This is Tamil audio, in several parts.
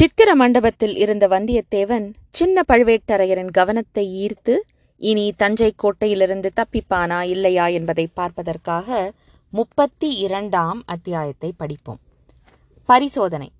சித்திர மண்டபத்தில் இருந்த வந்தியத்தேவன் சின்ன பழுவேட்டரையரின் கவனத்தை ஈர்த்து இனி தஞ்சை கோட்டையிலிருந்து தப்பிப்பானா இல்லையா என்பதை பார்ப்பதற்காக முப்பத்தி இரண்டாம் அத்தியாயத்தை படிப்போம். பரிசோதனை.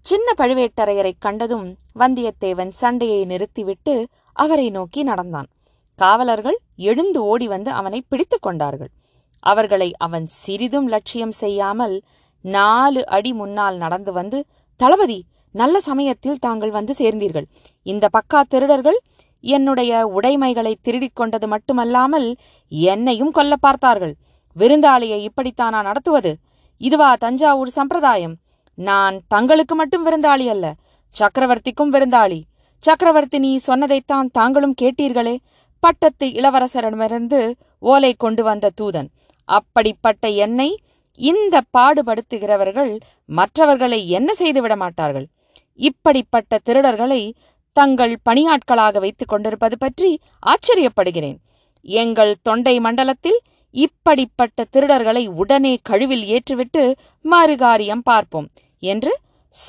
சின்ன பழுவேட்டரையரைக் கண்டதும் வந்தியத்தேவன் சண்டையை நிறுத்திவிட்டு அவரை நோக்கி நடந்தான். காவலர்கள் எழுந்து ஓடி வந்து அவனை பிடித்துக் கொண்டார்கள். அவர்களை அவன் சிறிதும் லட்சியம் செய்யாமல் நாலு அடி முன்னால் நடந்து வந்து தளபதி நல்ல சமயத்தில் தாங்கள் வந்து சேர்ந்தீர்கள். இந்த பக்கா திருடர்கள் என்னுடைய உடைமைகளை திருடிக் கொண்டது மட்டுமல்லாமல் என்னையும் கொல்ல பார்த்தார்கள். விருந்தாளியை இப்படித்தானா நடத்துவது? இதுவா தஞ்சாவூர் சம்பிரதாயம். நான் தங்களுக்கு மட்டும் விருந்தாளி அல்ல சக்கரவர்த்திக்கும் விருந்தாளி. சக்கரவர்த்தி நீ சொன்னதைத்தான் தாங்களும் கேட்டீர்களே. பட்டத்து இளவரசரிடமிருந்து ஓலை கொண்டு வந்த தூதன். அப்படிப்பட்ட என்னை இந்த பாடுபடுத்துகிறவர்கள் மற்றவர்களை என்ன செய்துவிட மாட்டார்கள்? இப்படிப்பட்ட திருடர்களை தங்கள் பணியாட்களாக வைத்துக் கொண்டிருப்பது பற்றி ஆச்சரியப்படுகிறேன். எங்கள் தொண்டை மண்டலத்தில் இப்படிப்பட்ட திருடர்களை உடனே கழுவில் ஏற்றுவிட்டு மறுகாரியம் பார்ப்போம் என்று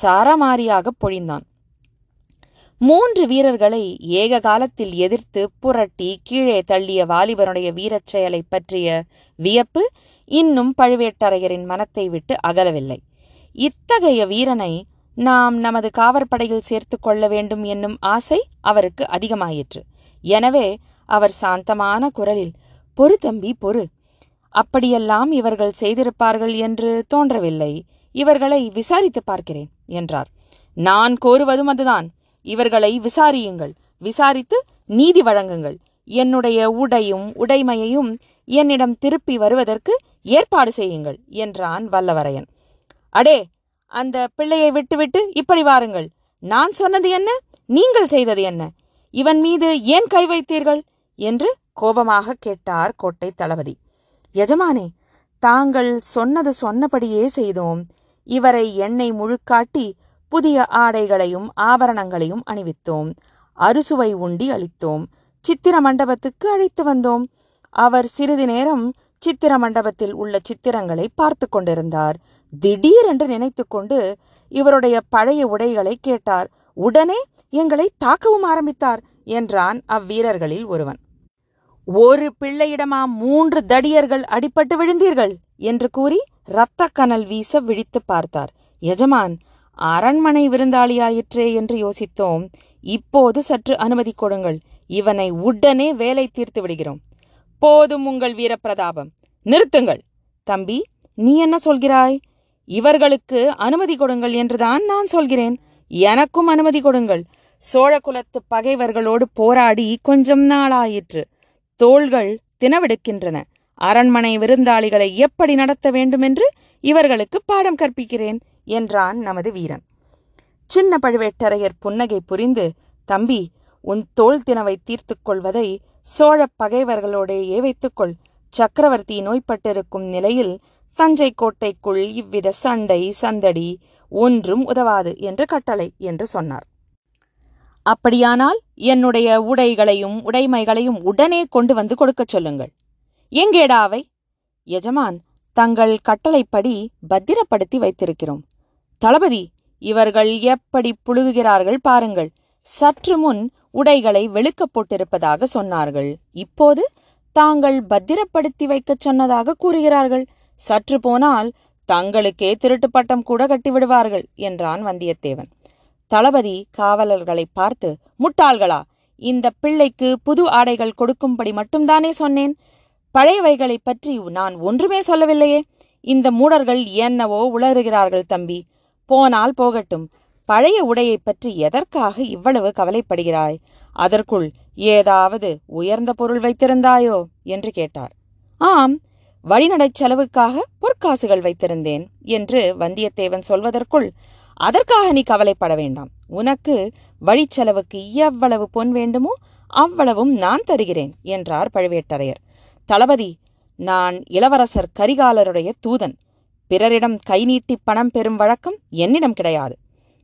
சரமாரியாக பொழிந்தான். மூன்று வீரர்களை ஏக காலத்தில் எதிர்த்து புரட்டி கீழே தள்ளிய வாலிபனுடைய வீரச் செயலைப் பற்றிய வியப்பு இன்னும் பழுவேட்டரையரின் மனத்தை விட்டு அகலவில்லை. இத்தகைய வீரனை நாம் நமது காவற்படையில் சேர்த்து கொள்ள வேண்டும் என்னும் ஆசை அவருக்கு அதிகமாயிற்று. எனவே அவர் சாந்தமான குரலில் பொறு தம்பி பொறு. அப்படியெல்லாம் இவர்கள் செய்திருப்பார்கள் என்று தோன்றவில்லை. இவர்களை விசாரித்து பார்க்கிறேன் என்றார். நான் கோருவதும் அதுதான். இவர்களை விசாரியுங்கள். விசாரித்து நீதி வழங்குங்கள். என்னுடைய உடையும் உடைமையையும் என்னிடம் திருப்பி வருவதற்கு ஏற்பாடு செய்யுங்கள் என்றான் வல்லவரையன். அடே! அந்த பிள்ளையை விட்டுவிட்டு இப்படி வாருங்கள். நான் சொன்னது என்ன? நீங்கள் செய்தது என்ன? இவன் மீது ஏன் கை வைத்தீர்கள்? என்று கோபமாக கேட்டார் கோட்டை தளபதி. எஜமானே தாங்கள் சொன்னது சொன்னபடியே செய்தோம். இவரை எண்ணெய் முழுக்காட்டி புதிய ஆடைகளையும் ஆபரணங்களையும் அணிவித்தோம். அறுசுவை உண்டி அளித்தோம். சித்திர மண்டபத்துக்கு அழைத்து வந்தோம். அவர் சிறிது நேரம் சித்திர மண்டபத்தில் உள்ள சித்திரங்களை பார்த்து கொண்டிருந்தார். திடீரென்று நினைத்துக்கொண்டு இவருடைய பழைய உடைகளை கேட்டார். உடனே எங்களை தாக்கவும் ஆரம்பித்தார் என்றான் அவ்வீரர்களில் ஒருவன். ஒரு பிள்ளையிடமா மூன்று தடியர்கள் அடிபட்டு விழுந்தீர்கள்? என்று கூறி இரத்த கனல் வீச விழித்து பார்த்தார். எஜமான் அரண்மனை விருந்தாளியாயிற்றே என்று யோசித்தோம். இப்போது சற்று அனுமதி கொடுங்கள். இவனை உடனே வேலை தீர்த்து விடுகிறோம். போதும் உங்கள் வீரப்பிரதாபம். நிறுத்துங்கள். தம்பி நீ என்ன சொல்கிறாய்? இவர்களுக்கு அனுமதி கொடுங்கள் என்றுதான் நான் சொல்கிறேன். எனக்கும் அனுமதி கொடுங்கள். சோழ குலத்து பகைவர்களோடு போராடி கொஞ்சம் நாளாயிற்று. தோள்கள் தினவெடுக்கின்றன அரண்மனை விருந்தாளிகளை எப்படி நடத்த வேண்டுமென்று இவர்களுக்கு பாடம் கற்பிக்கிறேன் என்றான் நமது வீரன். சின்ன பழுவேட்டரையர் புன்னகை புரிந்து தம்பி உன் தோல் தினவை தீர்த்துக் கொள்வதை சோழப் பகைவர்களோடேயே வைத்துக்கொள் சக்கரவர்த்தி நோய்பட்டிருக்கும் நிலையில் தஞ்சை கோட்டைக்குள் இவ்வித சண்டை சந்தடி ஒன்றும் உதவாது என்று கட்டளை என்று சொன்னார். அப்படியானால் என்னுடைய உடைகளையும் உடைமைகளையும் உடனே கொண்டு வந்து கொடுக்கச் சொல்லுங்கள். எங்கேடா அவை? எஜமான் தங்கள் கட்டளைப்படி பத்திரப்படுத்தி வைத்திருக்கிறோம். தளபதி இவர்கள் எப்படி புழுகுகிறார்கள் பாருங்கள். சற்று முன் உடைகளை வெளுக்கப் போட்டிருப்பதாக சொன்னார்கள். இப்போது தாங்கள் பத்திரப்படுத்தி வைக்கச் சொன்னதாக கூறுகிறார்கள். சற்று போனால் தங்களுக்கே திருட்டு பட்டம் கூட கட்டிவிடுவார்கள் என்றான் வந்தியத்தேவன். தளபதி காவலர்களை பார்த்து முட்டாள்களா இந்த பிள்ளைக்கு புது ஆடைகள் கொடுக்கும்படி மட்டும்தானே சொன்னேன். பழையவைகளைப் பற்றி நான் ஒன்றுமே சொல்லவில்லையே. இந்த மூடர்கள் என்னவோ உளறுகிறார்கள் தம்பி. போனால் போகட்டும். பழைய உடையைப் பற்றி எதற்காக இவ்வளவு கவலைப்படுகிறாய்? அதற்குள் ஏதாவது உயர்ந்த பொருள் வைத்திருந்தாயோ? என்று கேட்டார். ஆம் வழிநடைச் செலவுக்காக பொற்காசுகள் வைத்திருந்தேன் என்று வந்தியத்தேவன் சொல்வதற்குள் அதற்காக நீ கவலைப்பட வேண்டாம். உனக்கு வழிச்செலவுக்கு எவ்வளவு பொன் வேண்டுமோ அவ்வளவும் நான் தருகிறேன் என்றார் பழுவேட்டரையர். தளபதி நான் இளவரசர் கரிகாலருடைய தூதன். பிறரிடம் கை நீட்டி பணம் பெறும் வழக்கம் என்னிடம் கிடையாது.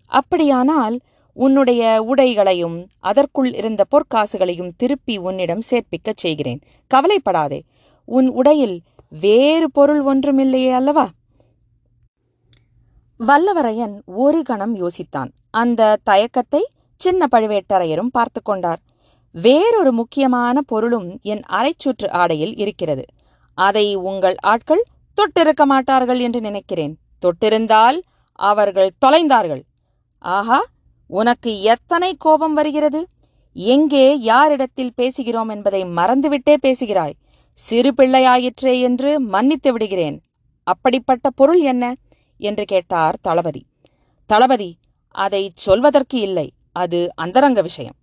அப்படியானால் உன்னுடைய உடைகளையும் அதற்குள் இருந்த பொற்காசுகளையும் திருப்பி உன்னிடம் சேர்ப்பிக்கச் செய்கிறேன். கவலைப்படாதே. உன் உடையில் வேறு பொருள் ஒன்றுமில்லையே அல்லவா? வல்லவரையன் ஒரு கணம் யோசித்தான். அந்த தயக்கத்தை சின்ன பழுவேட்டரையரும் பார்த்து கொண்டார். வேறொரு முக்கியமான பொருளும் என் அரைச்சுற்று ஆடையில் இருக்கிறது. அதை உங்கள் ஆட்கள் தொட்டிருக்க மாட்டார்கள் என்று நினைக்கிறேன். தொட்டிருந்தால் அவர்கள் தொலைந்தார்கள். ஆஹா உனக்கு எத்தனை கோபம் வருகிறது? எங்கே யாரிடத்தில் பேசுகிறோம் என்பதை மறந்துவிட்டே பேசுகிறாய். சிறு பிள்ளையாயிற்றே என்று மன்னித்து விடுகிறேன். அப்படிப்பட்ட பொருள் என்ன? என்று கேட்டார் தளபதி. தளபதி அதை சொல்வதற்கு இல்லை. அது அந்தரங்க விஷயம்.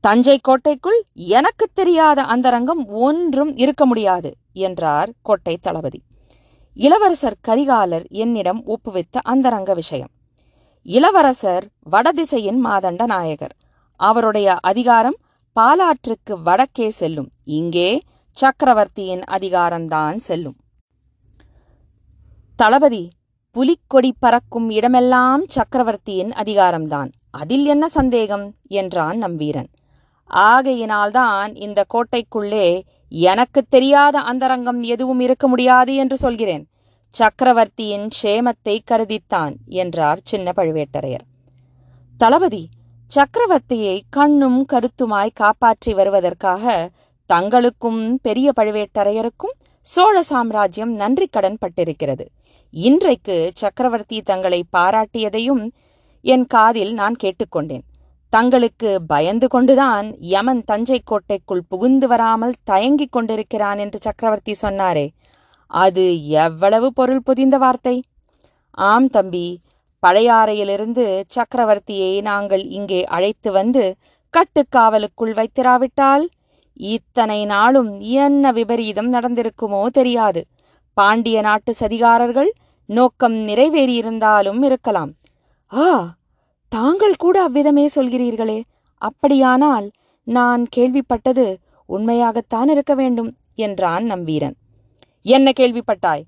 தஞ்சை கோட்டைக்குள் எனக்கு தெரியாத அந்தரங்கம் ஒன்றும் இருக்க முடியாது என்றார் கோட்டை தளபதி. இளவரசர் கரிகாலர் என்னிடம் ஒப்புவித்த அந்தரங்க விஷயம். இளவரசர் வடதிசையின் மாதண்ட நாயகர். அவருடைய அதிகாரம் பாலாற்றுக்கு வடக்கே செல்லும். இங்கே சக்கரவர்த்தியின் அதிகாரம்தான் செல்லும். தளபதி புலிக்கொடி பறக்கும் இடமெல்லாம் சக்கரவர்த்தியின் அதிகாரம்தான். அதில் என்ன சந்தேகம்? என்றான் நம் வீரன். ஆகையினால்தான் இந்த கோட்டைக்குள்ளே எனக்கு தெரியாத அந்தரங்கம் எதுவும் இருக்க முடியாது என்று சொல்கிறேன். சக்கரவர்த்தியின் க்ஷேமத்தை கருதித்தான் என்றார் சின்ன பழுவேட்டரையர். தளபதி சக்கரவர்த்தியை கண்ணும் கருத்துமாய் காப்பாற்றி வருவதற்காக தங்களுக்கும் பெரிய பழுவேட்டரையருக்கும் சோழ சாம்ராஜ்யம் நன்றி கடன் பட்டிருக்கிறது. இன்றைக்கு சக்கரவர்த்தி தங்களை பாராட்டியதையும் என் காதில் நான் கேட்டுக்கொண்டேன். தங்களுக்கு பயந்து கொண்டுதான் யமன் தஞ்சை கோட்டைக்குள் புகுந்து வராமல் தயங்கிக் கொண்டிருக்கிறான் என்று சக்கரவர்த்தி சொன்னாரே. அது எவ்வளவு பொருள் புதிந்த வார்த்தை? ஆம் தம்பி பழையாறையிலிருந்து சக்கரவர்த்தியை நாங்கள் இங்கே அழைத்து வந்து கட்டுக்காவலுக்குள் வைத்திராவிட்டால் இத்தனை நாளும் என்ன விபரீதம் நடந்திருக்குமோ தெரியாது. பாண்டிய நாட்டு சதிகாரர்கள் நோக்கம் நிறைவேறியிருந்தாலும் இருக்கலாம். ஆ தாங்கள் கூட அவ்விதமே சொல்கிறீர்களே. அப்படியானால் நான் கேள்விப்பட்டது உண்மையாகத்தான் இருக்க வேண்டும் என்றான் நம்பீரன். என்ன கேள்விப்பட்டாய்?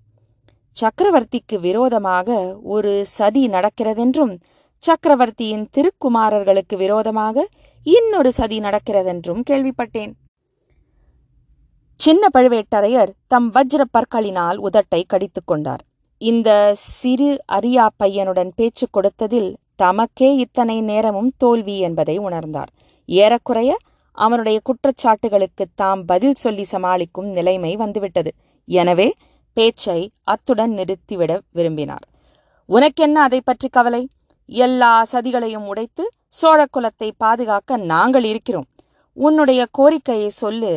சக்கரவர்த்திக்கு விரோதமாக ஒரு சதி நடக்கிறதென்றும் சக்கரவர்த்தியின் திருக்குமாரர்களுக்கு விரோதமாக இன்னொரு சதி நடக்கிறதென்றும் கேள்விப்பட்டேன். சின்ன பழுவேட்டரையர் தம் வஜ்ர பற்களினால் உதட்டை கடித்துக் கொண்டார். இந்த சிறு அரியா பையனுடன் பேச்சு கொடுத்ததில் தமக்கே இத்தனை நேரமும் தோல்வி என்பதை உணர்ந்தார். ஏறக்குறைய அவனுடைய குற்றச்சாட்டுகளுக்கு தாம் பதில் சொல்லி சமாளிக்கும் நிலைமை வந்துவிட்டது. எனவே பேச்சை அத்துடன் நிறுத்திவிட விரும்பினார். உனக்கென்ன அதை பற்றி கவலை? எல்லா சதிகளையும் உடைத்து சோழ குலத்தை பாதுகாக்க நாங்கள் இருக்கிறோம். உன்னுடைய கோரிக்கையை சொல்லு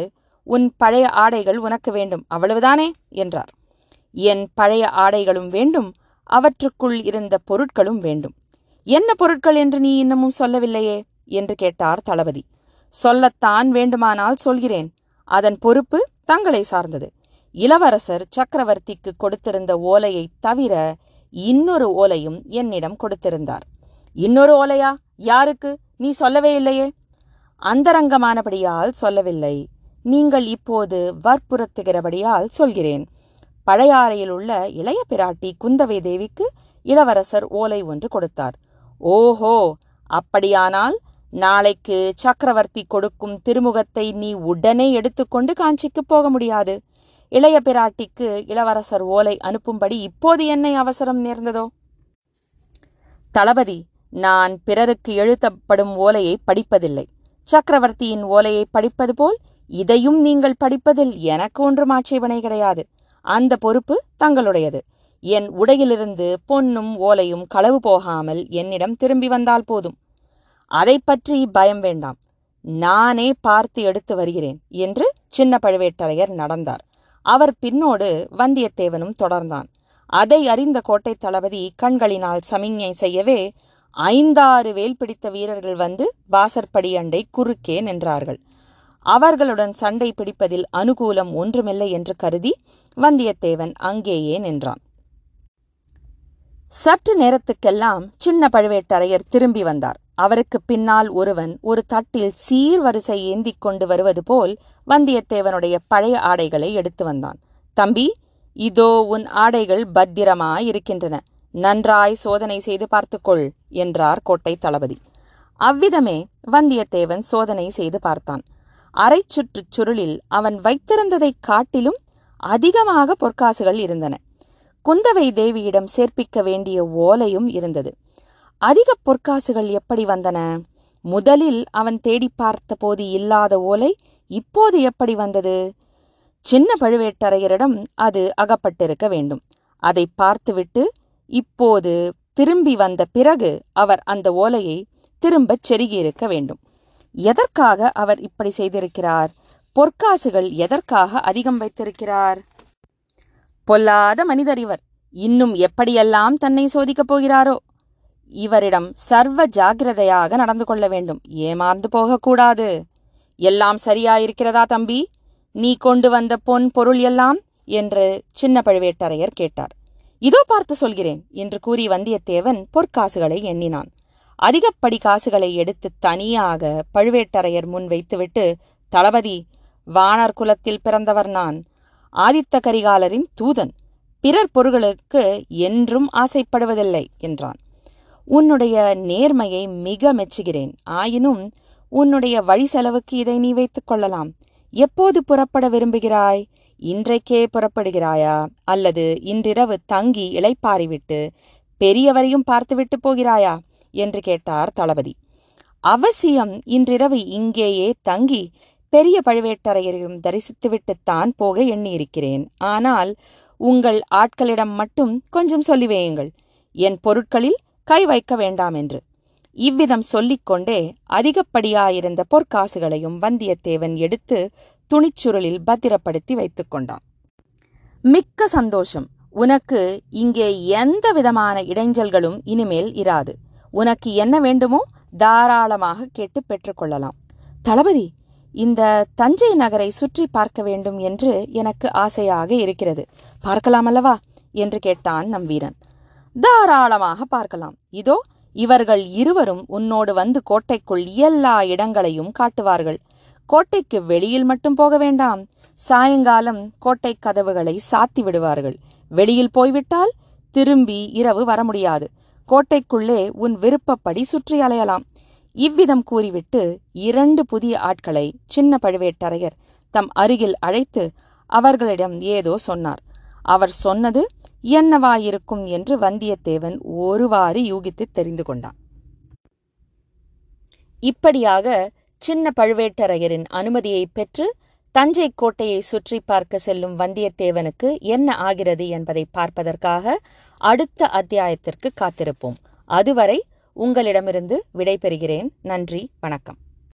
உன் பழைய ஆடைகள் உனக்கு வேண்டும் அவ்வளவுதானே? என்றார். என் பழைய ஆடைகளும் வேண்டும் அவற்றுக்குள் இருந்த பொருட்களும் வேண்டும். என்ன பொருட்கள் என்று நீ இன்னமும் சொல்லவில்லையே? என்று கேட்டார் தளபதி. சொல்லத்தான் வேண்டுமானால் சொல்கிறேன். அதன் பொறுப்பு தங்களை சார்ந்தது. இளவரசர் சக்கரவர்த்திக்கு கொடுத்திருந்த ஓலையை தவிர இன்னொரு ஓலையும் என்னிடம் கொடுத்திருந்தார். இன்னொரு ஓலையா? யாருக்கு? நீ சொல்லவே இல்லையே? அந்தரங்கமானபடியால் சொல்லவில்லை. நீங்கள் இப்போது வற்புறுத்துகிறபடியால் சொல்கிறேன். பழையாறையில் உள்ள இளைய பிராட்டி குந்தவை தேவிக்கு இளவரசர் ஓலை ஒன்று கொடுத்தார். ஓஹோ அப்படியானால் நாளைக்கு சக்கரவர்த்தி கொடுக்கும் திருமுகத்தை நீ உடனே எடுத்துக்கொண்டு காஞ்சிக்கு போக முடியாது. இளைய பிராட்டிக்கு இளவரசர் ஓலை அனுப்பும்படி இப்போது என்னை அவசரம் நேர்ந்ததோ? தளபதி நான் பிறருக்கு எழுத்தப்படும் ஓலையை படிப்பதில்லை. சக்கரவர்த்தியின் ஓலையை படிப்பது போல் இதையும் நீங்கள் படிப்பதில் எனக்கு ஒன்றும் ஆட்சேபனை கிடையாது. அந்த பொறுப்பு தங்களுடையது. என் உடையிலிருந்து பொன்னும் ஓலையும் களவு போகாமல் என்னிடம் திரும்பி வந்தால் போதும். அதை பற்றி பயம் வேண்டாம். நானே பார்த்து எடுத்து வருகிறேன் என்று சின்ன பழுவேட்டரையர் நடந்தார். அவர் பின்னோடு வந்தியத்தேவனும் தொடர்ந்தான். அதை அறிந்த கோட்டை தளபதி கண்களினால் சமிஞ்ஞை செய்யவே ஐந்தாறு வேல் பிடித்த வீரர்கள் வந்து வாசற்படியண்டை குறுக்கே நின்றார்கள். அவர்களுடன் சண்டை பிடிப்பதில் அனுகூலம் ஒன்றுமில்லை என்று கருதி வந்தியத்தேவன் அங்கேயே நின்றான். சற்று நேரத்துக்கெல்லாம் சின்ன பழுவேட்டரையர் திரும்பி வந்தார். அவருக்கு பின்னால் ஒருவன் ஒரு தட்டில் சீர்வரிசை ஏந்திக் கொண்டு வருவது போல் வந்தியத்தேவனுடைய பழைய ஆடைகளை எடுத்து வந்தான். தம்பி இதோ உன் ஆடைகள் பத்திரமாய் இருக்கின்றன நன்றாய் சோதனை செய்து பார்த்துக்கொள் என்றார் கோட்டை தளபதி. அவ்விதமே வந்தியத்தேவன் சோதனை செய்து பார்த்தான். அரை சுற்றுச் சுருளில் அவன் வைத்திருந்ததைக் காட்டிலும் அதிகமாக பொற்காசுகள் இருந்தன. குந்தவை தேவியிடம் சேர்ப்பிக்க வேண்டிய ஓலையும் இருந்தது. அதிக பொற்காசுகள் எப்படி வந்தன? முதலில் அவன் தேடி பார்த்தபோது இல்லாத ஓலை இப்போது எப்படி வந்தது? சின்ன பழுவேட்டரையரிடம் அது அகப்பட்டிருக்க வேண்டும். அதை பார்த்துவிட்டு இப்போது திரும்பி வந்த பிறகு அவர் அந்த ஓலையை திரும்பச் செருகியிருக்க வேண்டும். எதற்காக அவர் இப்படி செய்திருக்கிறார்? பொற்காசுகள் எதற்காக அதிகம் வைத்திருக்கிறார்? பொல்லாத மனிதர் இவர். இன்னும் எப்படியெல்லாம் தன்னை சோதிக்கப் போகிறாரோ? இவரிடம் சர்வ ஜாகிரதையாக நடந்து கொள்ள வேண்டும். ஏமாந்து போகக்கூடாது. எல்லாம் சரியாயிருக்கிறதா தம்பி? நீ கொண்டு வந்த பொன் பொருள் எல்லாம்? என்று சின்ன பழுவேட்டரையர் கேட்டார். இதோ பார்த்து சொல்கிறேன் என்று கூறி வந்தியத்தேவன் பொற்காசுகளை எண்ணினான். அதிகப்படி காசுகளை எடுத்து தனியாக பழுவேட்டரையர் முன் வைத்துவிட்டு தளபதி வானர் குலத்தில் பிறந்தவர் நான். ஆதித்த கரிகாலரின் தூதன் பிறர் பொருள்களுக்கு என்றும் ஆசைப்படுவதில்லை என்றான். உன்னுடைய நேர்மையை மிக மெச்சுகிறேன். ஆயினும் உன்னுடைய வழி செலவுக்கு இதை நீ வைத்துக் கொள்ளலாம். எப்போது புறப்பட விரும்புகிறாய்? இன்றைக்கே புறப்படுகிறாயா? அல்லது இன்றிரவு தங்கி இளைப்பாறிவிட்டு பெரியவரையும் பார்த்துவிட்டு போகிறாயா? என்று கேட்டார் தளபதி. அவசியம் இன்றிரவு இங்கேயே தங்கி பெரிய பழுவேட்டரையரையும் தரிசித்துவிட்டுத்தான் போக எண்ணியிருக்கிறேன். ஆனால் உங்கள் ஆட்களிடம் மட்டும் கொஞ்சம் சொல்லி வையுங்கள். என் பொருட்களில் கை வைக்க வேண்டாம் என்று. இவ்விதம் சொல்லிக்கொண்டே அதிகப்படியாயிருந்த பொற்காசுகளையும் வந்தியத்தேவன் எடுத்து துணிச்சுருளில் பத்திரப்படுத்தி வைத்துக் கொண்டான். மிக்க சந்தோஷம். உனக்கு இங்கே எந்த விதமான இடைஞ்சல்களும் இனிமேல் இராது. உனக்கு என்ன வேண்டுமோ தாராளமாக கேட்டு பெற்றுக்கொள்ளலாம். தளபதி இந்த தஞ்சை நகரை சுற்றி பார்க்க வேண்டும் என்று எனக்கு ஆசையாக இருக்கிறது. பார்க்கலாம் அல்லவா என்று கேட்டான் நம் வீரன். தாராளமாக பார்க்கலாம். இதோ இவர்கள் இருவரும் உன்னோடு வந்து கோட்டைக்குள் எல்லா இடங்களையும் காட்டுவார்கள். கோட்டைக்கு வெளியில் மட்டும் போக வேண்டாம். சாயங்காலம் கோட்டை கதவுகளை சாத்தி விடுவார்கள் வெளியில் போய்விட்டால் திரும்பி இரவு வர முடியாது. கோட்டைக்குள்ளே உன் விருப்பப்படி சுற்றி அலையலாம். இவ்விதம் கூறிவிட்டு இரண்டு புதிய ஆட்களை சின்ன பழுவேட்டரையர் தம் அருகில் அழைத்து அவர்களிடம் ஏதோ சொன்னார். அவர் சொன்னது என்னவாயிருக்கும் என்று வந்தியத்தேவன் ஒருவாறு யூகித்து தெரிந்து கொண்டான். இப்படியாக சின்ன பழுவேட்டரையரின் அனுமதியை பெற்று தஞ்சை கோட்டையை சுற்றி பார்க்க செல்லும் வந்தியத்தேவனுக்கு என்ன ஆகிறது என்பதை பார்ப்பதற்காக அடுத்த அத்தியாயத்திற்கு காத்திருப்போம். அதுவரை உங்களிடமிருந்து விடைபெறுகிறேன். நன்றி. வணக்கம்.